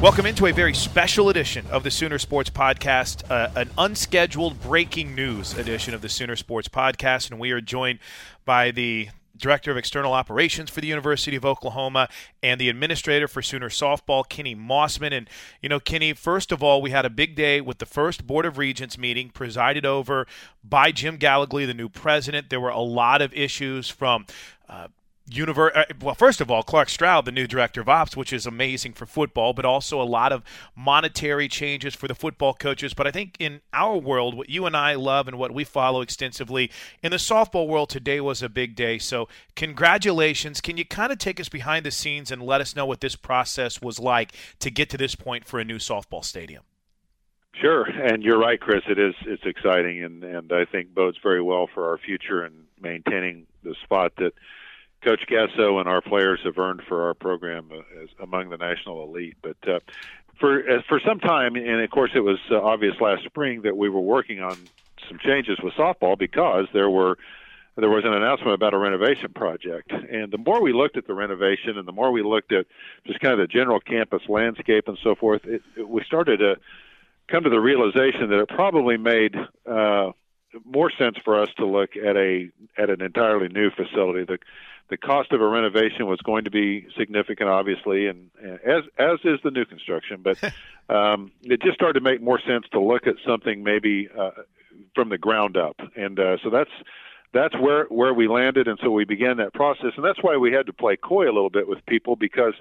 Welcome into a very special edition of the Sooner Sports Podcast, uh, an unscheduled breaking news edition of the Sooner Sports Podcast. And we are joined by the Director of External Operations for the University of Oklahoma and the Administrator for Sooner Softball, Kenny Mossman. And, you know, Kenny, first of all, we had a big day with the first Board of Regents meeting presided over by Jim Gallogly, the new president. There were a lot of issues from uh, Univer- uh, well, first of all, Clarke Stroud, the new director of ops, which is amazing for football, but also a lot of monetary changes for the football coaches. But I think in our world, what you and I love and what we follow extensively in the softball world today was a big day. So, congratulations. Can you kind of take us behind the scenes and let us know what this process was like to get to this point for a new softball stadium? Sure, and you're right, Chris. It is it's exciting, and and I think bodes very well for our future and maintaining the spot that Coach Gasso and our players have earned for our program as among the national elite. But uh, for uh, for some time, and of course, it was uh, obvious last spring that we were working on some changes with softball because there were there was an announcement about a renovation project. And the more we looked at the renovation, and the more we looked at just kind of the general campus landscape and so forth, it, it, we started to come to the realization that it probably made uh, more sense for us to look at a at an entirely new facility. The the cost of a renovation was going to be significant, obviously, and, and as as is the new construction. But um, it just started to make more sense to look at something maybe uh, from the ground up, and uh, so that's that's where where we landed, and so we began that process, and that's why we had to play coy a little bit with people because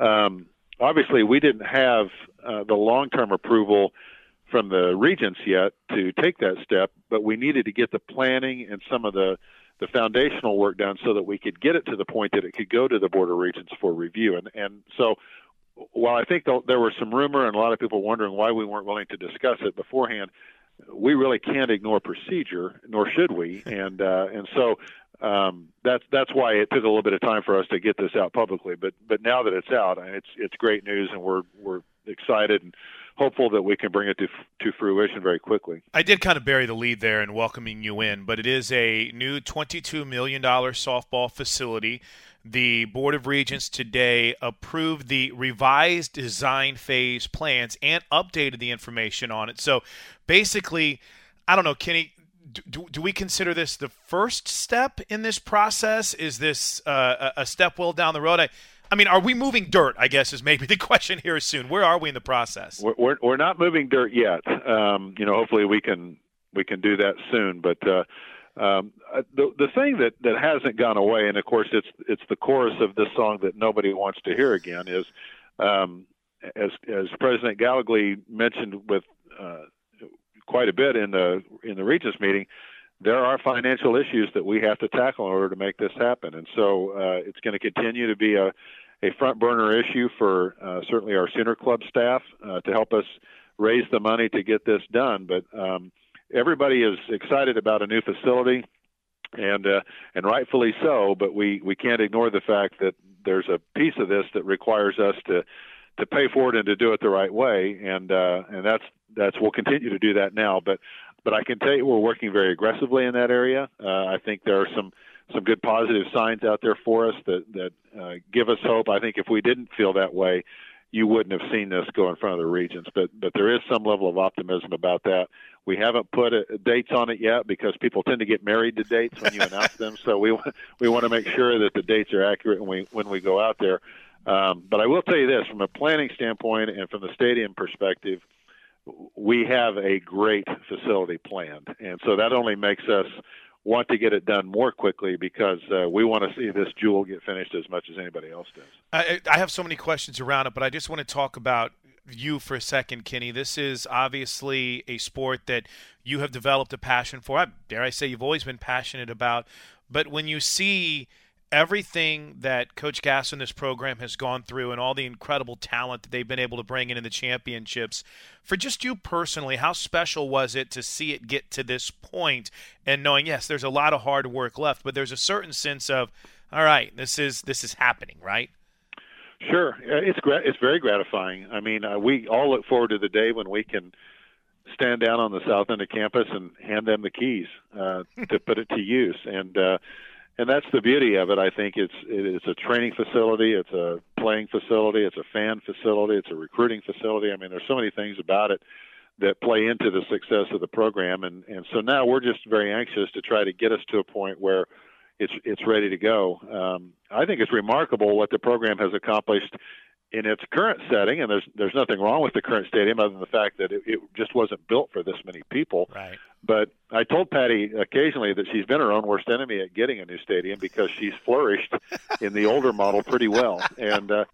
um, obviously we didn't have uh, the long term approval from the regents yet to take that step, but we needed to get the planning and some of the the foundational work done so that we could get it to the point that it could go to the board of regents for review. And and so while I think there was some rumor and a lot of people wondering why we weren't willing to discuss it beforehand, we really can't ignore procedure, nor should we. And uh, and so um, that's that's why it took a little bit of time for us to get this out publicly. But but now that it's out, it's it's great news, and we're we're excited and hopeful that we can bring it to to fruition very quickly. I did kind of bury the lead there in welcoming you in, but it is a new $22 million softball facility. The Board of Regents today approved the revised design phase plans and updated the information on it. So basically, I don't know, Kenny, do, do we consider this the first step in this process? Is this uh, a step well down the road? I, I mean, are we moving dirt? I guess is maybe the question here soon. Where are we in the process? We're we're, we're not moving dirt yet. Um, you know, hopefully we can we can do that soon. But uh, um, uh, the the thing that that hasn't gone away, and of course it's it's the chorus of this song that nobody wants to hear again, is um, as as President Gallogly mentioned with uh, quite a bit in the in the Regents meeting. There are financial issues that we have to tackle in order to make this happen, and so uh, it's going to continue to be a a front burner issue for uh, certainly our Sooner Club staff uh, to help us raise the money to get this done. But um, everybody is excited about a new facility, and uh, and rightfully so. But we we can't ignore the fact that there's a piece of this that requires us to to pay for it and to do it the right way, and uh, and that's that's we'll continue to do that now. But but I can tell you we're working very aggressively in that area. Uh, I think there are some some good positive signs out there for us that that uh, give us hope. I think if we didn't feel that way, you wouldn't have seen this go in front of the Regents. But but there is some level of optimism about that. We haven't put a, dates on it yet because people tend to get married to dates when you announce them. So we we want to make sure that the dates are accurate when we when we go out there. Um, but I will tell you this from a planning standpoint and from the stadium perspective, we have a great facility planned. And so that only makes us want to get it done more quickly because uh, we want to see this jewel get finished as much as anybody else does. I, I have so many questions around it, but I just want to talk about you for a second, Kenny. This is obviously a sport that you have developed a passion for. I, dare I say you've always been passionate about. But when you see – everything that Coach Gasso and this program has gone through and all the incredible talent that they've been able to bring in in the championships, for just you personally, how special was it to see it get to this point and knowing, yes, there's a lot of hard work left, but there's a certain sense of, all right, this is this is happening, right? Sure, it's it's very gratifying. I mean, uh, we all look forward to the day when we can stand down on the south end of campus and hand them the keys uh, to put it to use, and uh, and that's the beauty of it. I think it's it's a training facility, it's a playing facility, it's a fan facility, it's a recruiting facility. I mean, there's so many things about it that play into the success of the program, and and so now we're just very anxious to try to get us to a point where it's it's ready to go. Um, I think it's remarkable what the program has accomplished in its current setting, and there's there's nothing wrong with the current stadium other than the fact that it, it just wasn't built for this many people. Right. But I told Patty occasionally that she's been her own worst enemy at getting a new stadium because she's flourished in the older model pretty well. And uh,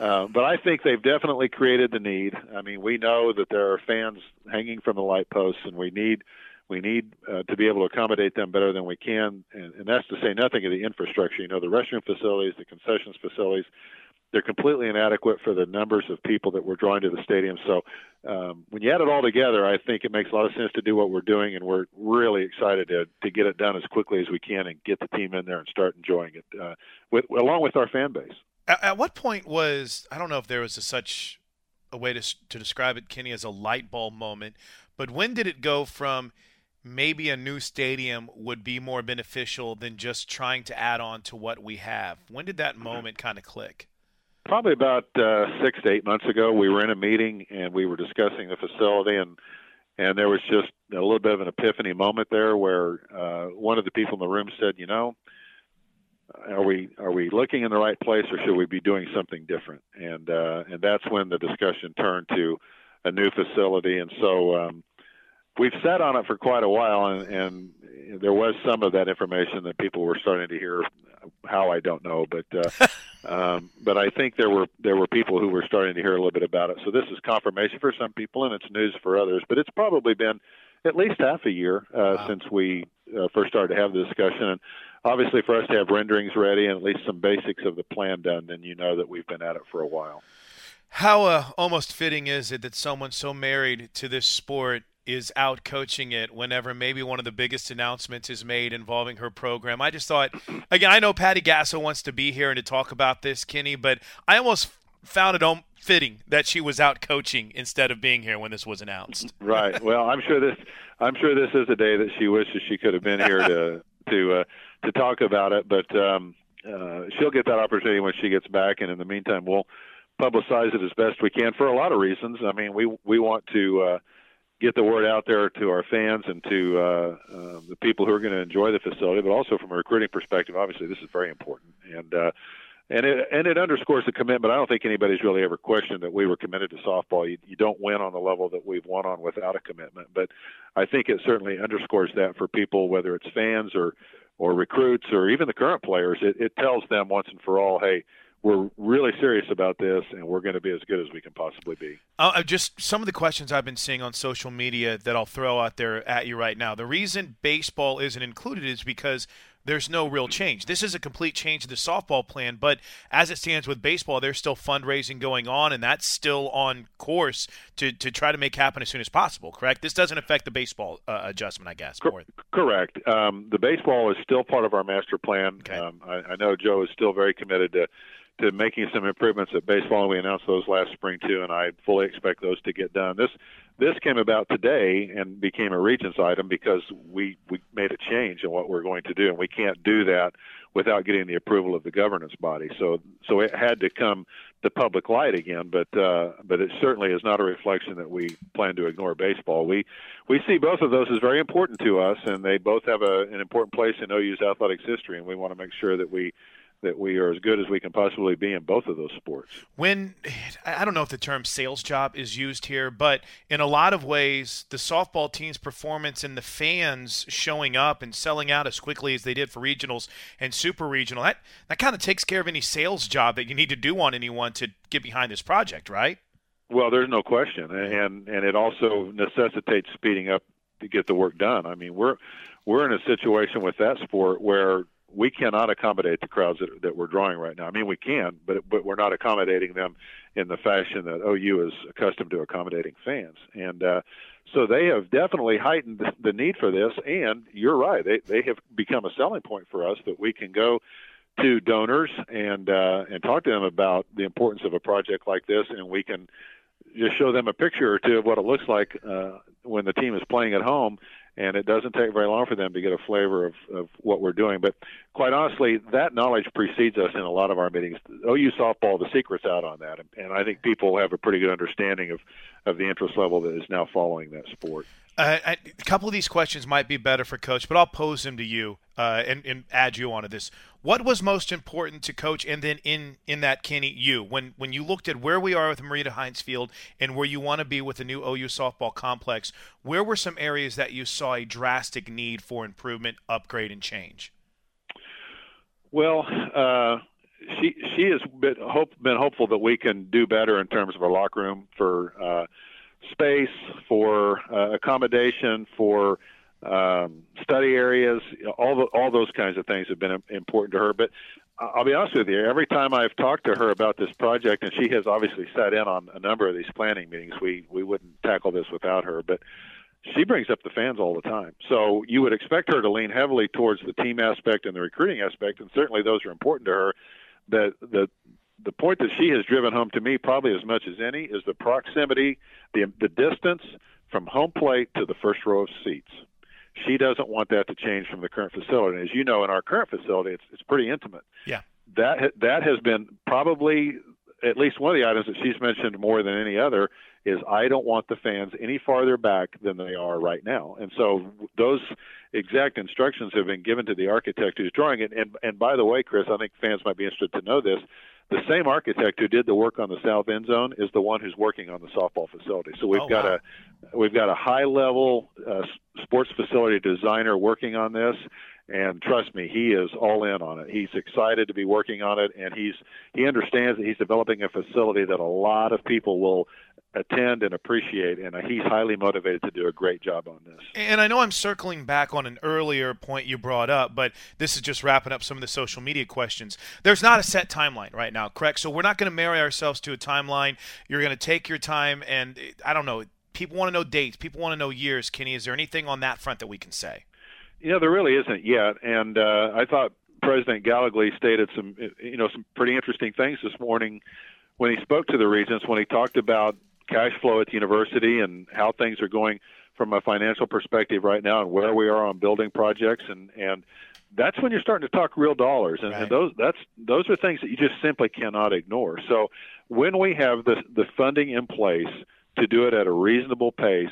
uh, but I think they've definitely created the need. I mean, we know that there are fans hanging from the light posts, and we need we need uh, to be able to accommodate them better than we can, and, and that's to say nothing of the infrastructure. You know, the restroom facilities, the concessions facilities they're completely inadequate for the numbers of people that we're drawing to the stadium. So um, when you add it all together, I think it makes a lot of sense to do what we're doing, and we're really excited to to get it done as quickly as we can and get the team in there and start enjoying it, uh, with along with our fan base. At, at, what point was I don't know if there was a, such a way to to describe it, Kenny, as a light bulb moment, but when did it go from maybe a new stadium would be more beneficial than just trying to add on to what we have? When did that moment kind of click? Probably about uh, six to eight months ago, we were in a meeting and we were discussing the facility, and and there was just a little bit of an epiphany moment there where uh, one of the people in the room said, you know, are we are we looking in the right place or should we be doing something different? And uh, and that's when the discussion turned to a new facility, and so. Um, We've sat on it for quite a while, and, and there was some of that information that people were starting to hear how I don't know, but uh, um, but I think there were there were people who were starting to hear a little bit about it. So this is confirmation for some people, and it's news for others. But it's probably been at least half a year uh, wow. since we uh, first started to have the discussion. And obviously, for us to have renderings ready and at least some basics of the plan done, then you know that we've been at it for a while. How uh, almost fitting is it that someone so married to this sport is out coaching it whenever maybe one of the biggest announcements is made involving her program. I just thought, again, I know Patty Gasso wants to be here and to talk about this, Kenny, but I almost found it fitting that she was out coaching instead of being here when this was announced. Right. Well, I'm sure this. I'm sure this is a day that she wishes she could have been here to to uh, to talk about it. But um, uh, she'll get that opportunity when she gets back, and in the meantime, we'll publicize it as best we can for a lot of reasons. I mean, we we want to. Uh, get the word out there to our fans and to uh, uh, the people who are going to enjoy the facility, but also from a recruiting perspective, obviously this is very important. And uh, and it and it underscores the commitment. I don't think anybody's really ever questioned that we were committed to softball. You, you don't win on the level that we've won on without a commitment, but I think it certainly underscores that for people, whether it's fans or or recruits or even the current players. It, it tells them once and for all, hey, we're really serious about this and we're going to be as good as we can possibly be. Uh, just some of the questions I've been seeing on social media that I'll throw out there at you right now. The reason baseball isn't included is because there's no real change. This is a complete change to the softball plan, but as it stands with baseball, there's still fundraising going on, and that's still on course to, to try to make happen as soon as possible, correct? This doesn't affect the baseball uh, adjustment, I guess. Cor- correct. Um, the baseball is still part of our master plan. Okay. Um, I, I know Joe is still very committed to to making some improvements at baseball, and we announced those last spring too. And I fully expect those to get done. This this came about today and became a regents item because we we made a change in what we're going to do, and we can't do that without getting the approval of the governance body. So so it had to come to public light again, but uh, but it certainly is not a reflection that we plan to ignore baseball. We we see both of those as very important to us, and they both have a, an important place in OU's athletics history, and we want to make sure that we that we are as good as we can possibly be in both of those sports. When I don't know if the term sales job is used here, but in a lot of ways, the softball team's performance and the fans showing up and selling out as quickly as they did for regionals and super regional, that, that kind of takes care of any sales job that you need to do on anyone to get behind this project, right? Well, there's no question, and and it also necessitates speeding up to get the work done. I mean, we're we're in a situation with that sport where we cannot accommodate the crowds that, that we're drawing right now. I mean, we can, but but we're not accommodating them in the fashion that OU is accustomed to accommodating fans. And uh, so they have definitely heightened the, need for this. And you're right; they they have become a selling point for us that we can go to donors and uh, and talk to them about the importance of a project like this, and we can just show them a picture or two of what it looks like uh, when the team is playing at home and it doesn't take very long for them to get a flavor of, of what we're doing. But quite honestly, that knowledge precedes us in a lot of our meetings. OU softball, the secret's out on that, and I think people have a pretty good understanding of, of the interest level that is now following that sport. Uh, a couple of these questions might be better for Coach, but I'll pose them to you uh, and, and, add you onto this. What was most important to Coach, and then in in that Kenny, you when when you looked at where we are with Marita Hynes Field and where you want to be with the new OU softball complex? Where were some areas that you saw a drastic need for improvement, upgrade, and change? Well, uh, she she has been, hope, been hopeful that we can do better in terms of our locker room for. Uh, space, for uh, accommodation, for um, study areas, all the, all those kinds of things have been important to her. But I'll be honest with you, every time I've talked to her about this project, and she has obviously sat in on a number of these planning meetings, we we wouldn't tackle this without her, but. She brings up the fans all the time. So you would expect her to lean heavily towards the team aspect and the recruiting aspect, and certainly those are important to her. The the the point that she has driven home to me probably as much as any is the proximity, the the distance from home plate to the first row of seats. She doesn't want that to change from the current facility. And as you know, in our current facility, it's it's pretty intimate. Yeah. That that has been probably at least one of the items that she's mentioned more than any other is I don't want the fans any farther back than they are right now. And so those exact instructions have been given to the architect who's drawing it. And and by the way, Chris, I think fans might be interested to know this the same architect who did the work on the south end zone is the one who's working on the softball facility. So we've oh, got wow. a we've got a high level uh, sports facility designer working on this, and trust me, he is all in on it. He's excited to be working on it, and he's he understands that he's developing a facility that a lot of people will attend and appreciate, and he's highly motivated to do a great job on this. And I know I'm circling back on an earlier point you brought up, but this is just wrapping up some of the social media questions. There's not a set timeline right now, correct? So we're not going to marry ourselves to a timeline. You're going to take your time, and I don't know. People want to know dates. People want to know years. Kenny, is there anything on that front that we can say? Yeah, there really isn't yet, and uh, I thought President Gallogly stated some, you know, some pretty interesting things this morning when he spoke to the regents when he talked about cash flow at the university and how things are going from a financial perspective right now and where we are on building projects and and that's when you're starting to talk real dollars and, right. and those that's those are things that you just simply cannot ignore so when we have the the funding in place to do it at a reasonable pace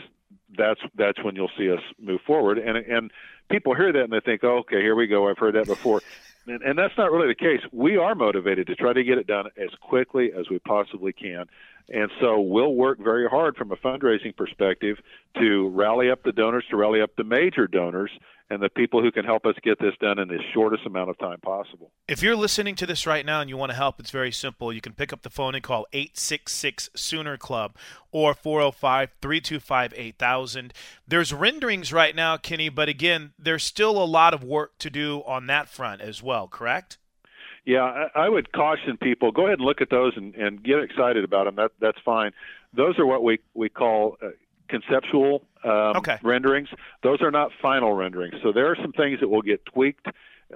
that's that's when you'll see us move forward. And and people hear that and they think, oh, okay, here we go. I've heard that before. And, and that's not really the case. We are motivated to try to get it done as quickly as we possibly can. And so we'll work very hard from a fundraising perspective to rally up the donors, to rally up the major donors, and the people who can help us get this done in the shortest amount of time possible. If you're listening to this right now and you want to help, it's very simple. You can pick up the phone and call 866 Sooner Club or 405 325 8000. There's renderings right now, Kenny, but again, there's still a lot of work to do on that front as well, correct? Yeah, I, would caution people go ahead and look at those and, and get excited about them. That, that's fine. Those are what we, we call uh, conceptual um, okay. renderings. Those are not final renderings. So there are some things that will get tweaked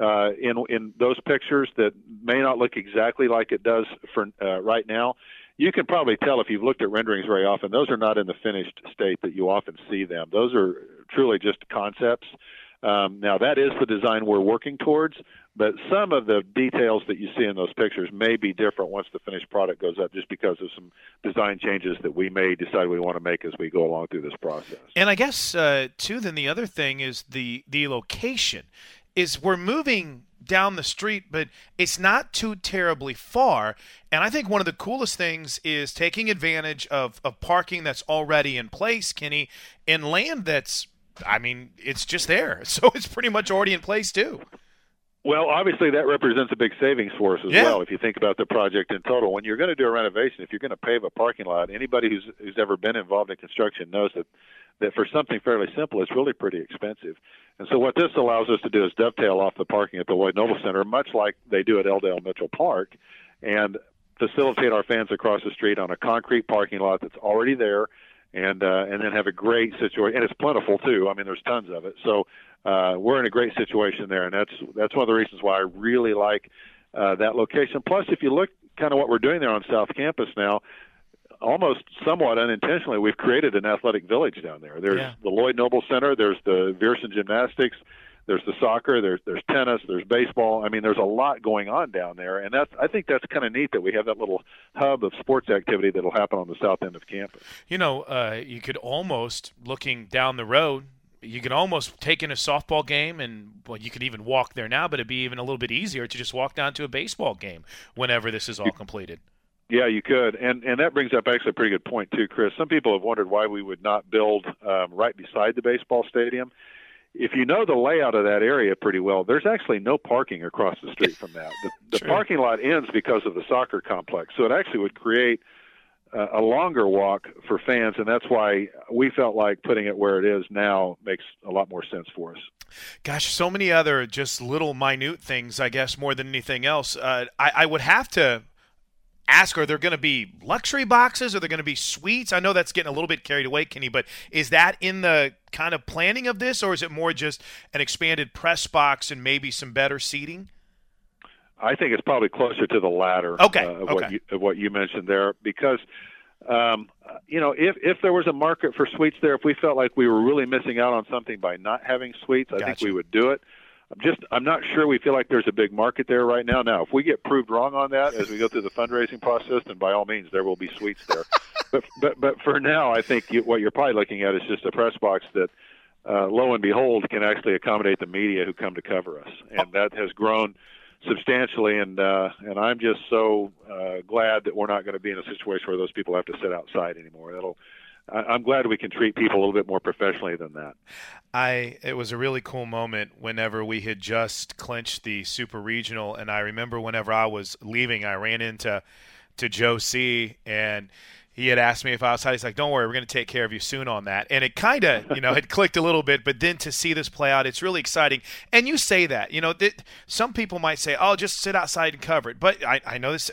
uh, in in those pictures that may not look exactly like it does for uh, right now. You can probably tell if you've looked at renderings very often; those are not in the finished state that you often see them. Those are truly just concepts. Um, now that is the design we're working towards, but some of the details that you see in those pictures may be different once the finished product goes up, just because of some design changes that we may decide we want to make as we go along through this process. And I guess uh, too, then the other thing is the the location. Is we're moving down the street, but it's not too terribly far. And I think one of the coolest things is taking advantage of, of parking that's already in place, Kenny, and land that's I mean, it's just there. So it's pretty much already in place too. Well, obviously that represents a big savings for us as yeah. well. If you think about the project in total, when you're going to do a renovation, if you're going to pave a parking lot, anybody who's who's ever been involved in construction knows that that for something fairly simple, it's really pretty expensive. And so what this allows us to do is dovetail off the parking at the Lloyd Noble Center, much like they do at L. Dale Mitchell Park, and facilitate our fans across the street on a concrete parking lot that's already there and uh, and then have a great situation. And it's plentiful too. I mean, there's tons of it. So uh, we're in a great situation there, and that's that's one of the reasons why I really like uh, that location. Plus, if you look kind of what we're doing there on South Campus now, almost somewhat unintentionally, we've created an athletic village down there. There's yeah. the Lloyd Noble Center. There's the Viersen Gymnastics there's the soccer, there's there's tennis, there's baseball. I mean, there's a lot going on down there, and that's I think that's kind of neat that we have that little hub of sports activity that'll happen on the south end of campus. You know, uh, you could almost looking down the road. You could almost take in a softball game, and well, you could even walk there now. But it'd be even a little bit easier to just walk down to a baseball game whenever this is all completed. Yeah, you could, and and that brings up actually a pretty good point too, Chris. Some people have wondered why we would not build um, right beside the baseball stadium if you know the layout of that area pretty well, there's actually no parking across the street from that. The, the parking lot ends because of the soccer complex, so it actually would create uh, a longer walk for fans, and that's why we felt like putting it where it is now makes a lot more sense for us. Gosh, so many other just little minute things, I guess, more than anything else. Uh, I, I would have to ask are there going to be luxury boxes are there going to be suites i know that's getting a little bit carried away kenny but is that in the kind of planning of this or is it more just an expanded press box and maybe some better seating i think it's probably closer to the latter okay, uh, of, okay. What you, of what you mentioned there because um, you know, if if there was a market for suites there, if we felt like we were really missing out on something by not having suites, I gotcha. think we would do it. I'm just I'm not sure we feel like there's a big market there right now. Now, if we get proved wrong on that as we go through the fundraising process, then by all means there will be suites there. but but but for now, I think you, what you're probably looking at is just a press box that, uh, lo and behold, can actually accommodate the media who come to cover us, and that has grown substantially. And uh, and I'm just so uh, glad that we're not going to be in a situation where those people have to sit outside anymore. That'll I'm glad we can treat people a little bit more professionally than that. I it was a really cool moment whenever we had just clinched the super regional, and I remember whenever I was leaving, I ran into to Joe C and he had asked me if I was outside. He's like, "Don't worry, we're going to take care of you soon on that." And it kind of, you know, had clicked a little bit. But then to see this play out, it's really exciting. And you say that, you know, that some people might say, "Oh, just sit outside and cover it." But I, I know this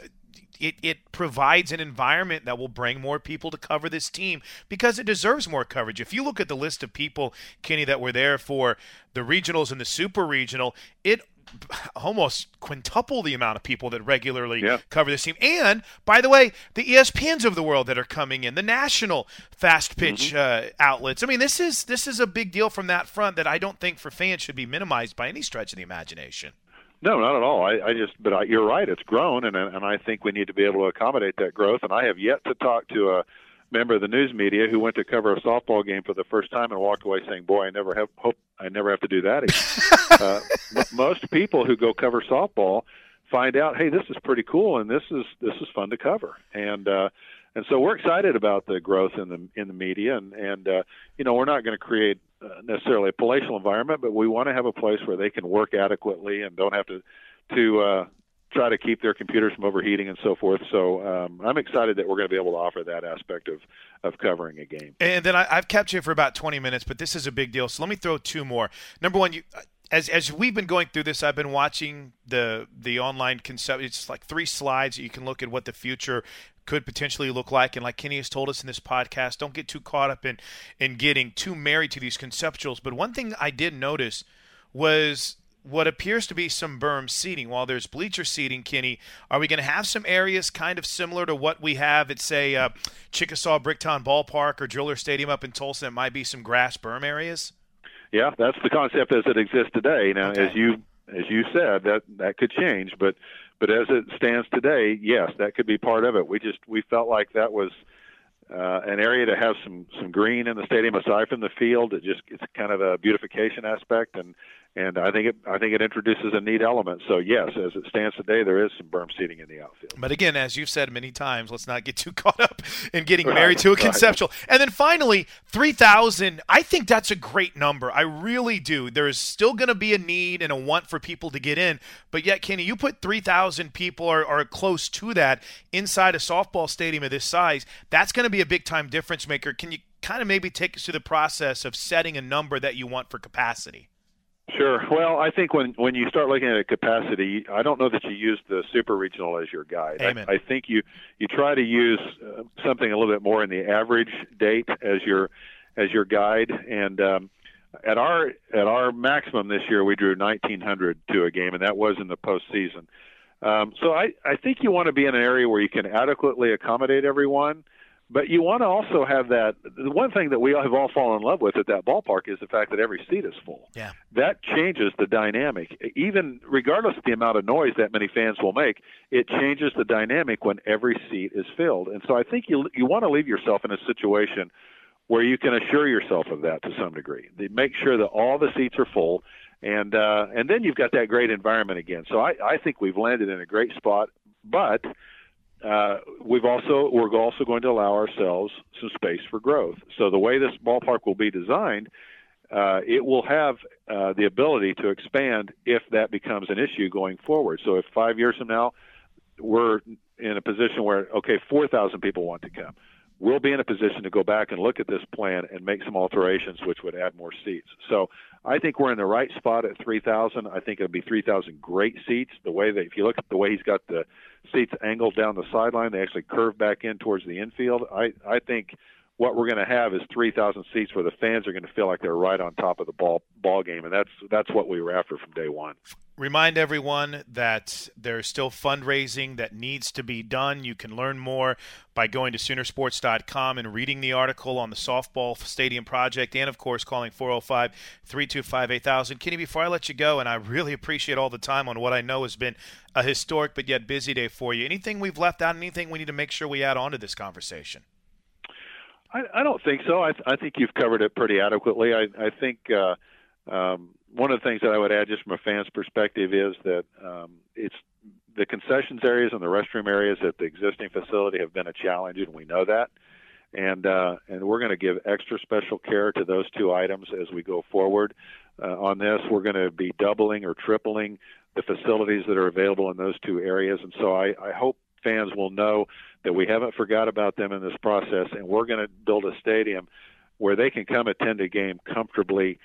it, it provides an environment that will bring more people to cover this team because it deserves more coverage. If you look at the list of people, Kenny, that were there for the regionals and the super regional, it almost quintuple the amount of people that regularly yeah. cover this team. And by the way, the ESPNs of the world that are coming in, the national fast pitch mm-hmm. uh, outlets. I mean, this is this is a big deal from that front that I don't think for fans should be minimized by any stretch of the imagination. No, not at all. I, I just, but I, you're right. It's grown, and and I think we need to be able to accommodate that growth. And I have yet to talk to a member of the news media who went to cover a softball game for the first time and walked away saying, "Boy, I never have hope I never have to do that again." uh, most people who go cover softball find out, "Hey, this is pretty cool, and this is this is fun to cover." And uh, and so we're excited about the growth in the in the media, and and uh, you know we're not going to create uh, necessarily a palatial environment, but we want to have a place where they can work adequately and don't have to to uh, try to keep their computers from overheating and so forth. So um, I'm excited that we're going to be able to offer that aspect of of covering a game. And then I, have kept you for about 20 minutes, but this is a big deal. So let me throw two more. Number one, you. As, as we've been going through this, I've been watching the the online concept. It's like three slides. that You can look at what the future could potentially look like. And like Kenny has told us in this podcast, don't get too caught up in in getting too married to these conceptuals. But one thing I did notice was what appears to be some berm seating. While there's bleacher seating, Kenny, are we going to have some areas kind of similar to what we have at, say, uh, Chickasaw Bricktown Ballpark or Driller Stadium up in Tulsa? It might be some grass berm areas. Yeah, that's the concept as it exists today. Now, okay. as you as you said, that that could change, but but as it stands today, yes, that could be part of it. We just we felt like that was uh, an area to have some some green in the stadium aside from the field. It just it's kind of a beautification aspect, and and I think it I think it introduces a neat element. So yes, as it stands today, there is some berm seating in the outfield. But again, as you've said many times, let's not get too caught up in getting right, married to a conceptual. Right. And then finally, three thousand. I think that's a great number. I really do. There is still going to be a need and a want for people to get in, but yet, Kenny, you put three thousand people or, or close to that inside a softball stadium of this size. That's going to be a big time difference maker. Can you kind of maybe take us through the process of setting a number that you want for capacity? Sure. Well, I think when when you start looking at a capacity, I don't know that you use the super regional as your guide. Amen. I, I think you you try to use uh, something a little bit more in the average date as your as your guide. And um, at our at our maximum this year, we drew 1,900 to a game, and that was in the postseason. Um, so I I think you want to be in an area where you can adequately accommodate everyone. But you want to also have that. The one thing that we have all fallen in love with at that ballpark is the fact that every seat is full. Yeah. That changes the dynamic. Even regardless of the amount of noise that many fans will make, it changes the dynamic when every seat is filled. And so I think you you want to leave yourself in a situation where you can assure yourself of that to some degree. They make sure that all the seats are full, and uh, and then you've got that great environment again. So I, I think we've landed in a great spot, but uh, we've also we're also going to allow ourselves some space for growth. So the way this ballpark will be designed, uh, it will have uh, the ability to expand if that becomes an issue going forward. So if five years from now we're in a position where okay, four thousand people want to come, we'll be in a position to go back and look at this plan and make some alterations which would add more seats. So I think we're in the right spot at 3,000. I think it'll be 3,000 great seats. The way that, if you look at the way he's got the seats angled down the sideline, they actually curve back in towards the infield. I, I think what we're going to have is 3,000 seats where the fans are going to feel like they're right on top of the ball ball game, and that's that's what we were after from day one. Remind everyone that there's still fundraising that needs to be done. You can learn more by going to Soonersports.com and reading the article on the softball stadium project, and of course calling 405 325 8000. Kenny, before I let you go, and I really appreciate all the time on what I know has been a historic but yet busy day for you. Anything we've left out? Anything we need to make sure we add on to this conversation? I, I don't think so. I, I think you've covered it pretty adequately. I, I think uh, um, one of the things that I would add, just from a fan's perspective, is that um, it's the concessions areas and the restroom areas at the existing facility have been a challenge, and we know that. And uh, and we're going to give extra special care to those two items as we go forward. Uh, on this, we're going to be doubling or tripling the facilities that are available in those two areas. And so I, I hope fans will know that we haven't forgot about them in this process, and we're going to build a stadium where they can come attend a game comfortably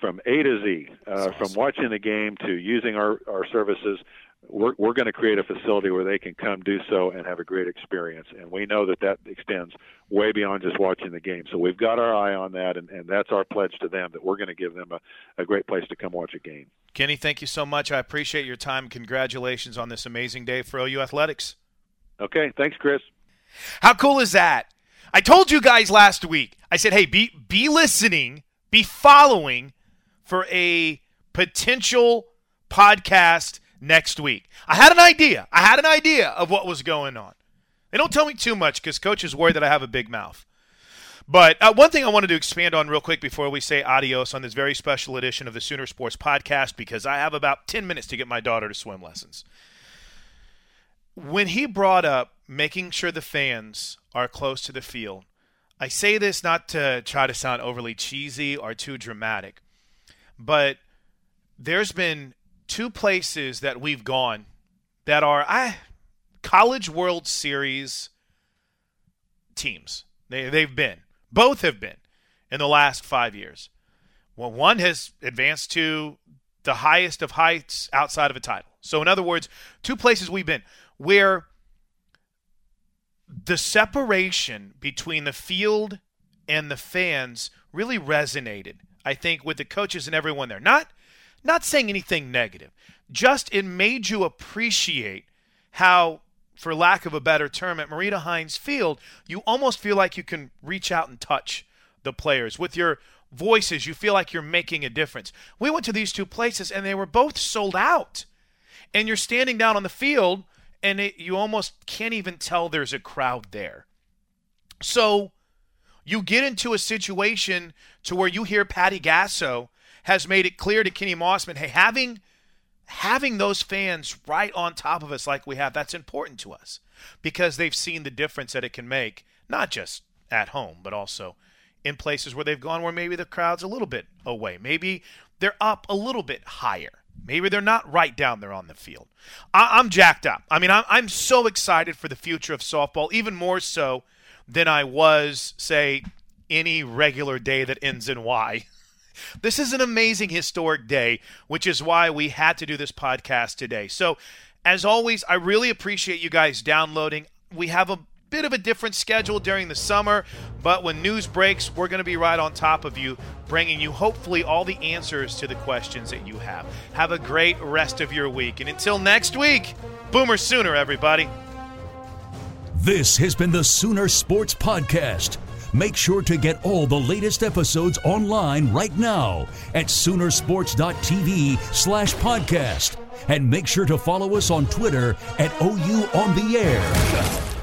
from A to Z, uh, from watching the game to using our, our services. We're, we're going to create a facility where they can come do so and have a great experience. And we know that that extends way beyond just watching the game. So we've got our eye on that, and, and that's our pledge to them that we're going to give them a, a great place to come watch a game. Kenny, thank you so much. I appreciate your time. Congratulations on this amazing day for OU Athletics. Okay, thanks, Chris. How cool is that? I told you guys last week. I said, "Hey, be be listening, be following for a potential podcast next week." I had an idea. I had an idea of what was going on. They don't tell me too much because coaches worry that I have a big mouth. But uh, one thing I wanted to expand on real quick before we say adios on this very special edition of the Sooner Sports Podcast, because I have about 10 minutes to get my daughter to swim lessons. When he brought up making sure the fans are close to the field, I say this not to try to sound overly cheesy or too dramatic, but there's been two places that we've gone that are I college World Series teams. They they've been. Both have been in the last 5 years. Well, one has advanced to the highest of heights outside of a title. So in other words, two places we've been where the separation between the field and the fans really resonated. I think with the coaches and everyone there. Not not saying anything negative. Just it made you appreciate how for lack of a better term at Marita Hynes Field, you almost feel like you can reach out and touch the players with your voices. You feel like you're making a difference. We went to these two places and they were both sold out. And you're standing down on the field and it, you almost can't even tell there's a crowd there. So you get into a situation to where you hear Patty Gasso has made it clear to Kenny Mossman, hey, having having those fans right on top of us like we have, that's important to us because they've seen the difference that it can make, not just at home, but also in places where they've gone where maybe the crowd's a little bit away. Maybe they're up a little bit higher. Maybe they're not right down there on the field. I- am jacked up. I mean, I'm-, I'm so excited for the future of softball, even more so than I was, say, any regular day that ends in Y. This is an amazing historic day, which is why we had to do this podcast today. So, as always, I really appreciate you guys downloading. We have a bit of a different schedule during the summer, but when news breaks, we're going to be right on top of you, bringing you hopefully all the answers to the questions that you have. Have a great rest of your week. And until next week, Boomer Sooner, everybody. This has been the Sooner Sports Podcast. Make sure to get all the latest episodes online right now at Soonersports.tv slash podcast. And make sure to follow us on Twitter at OU On The Air.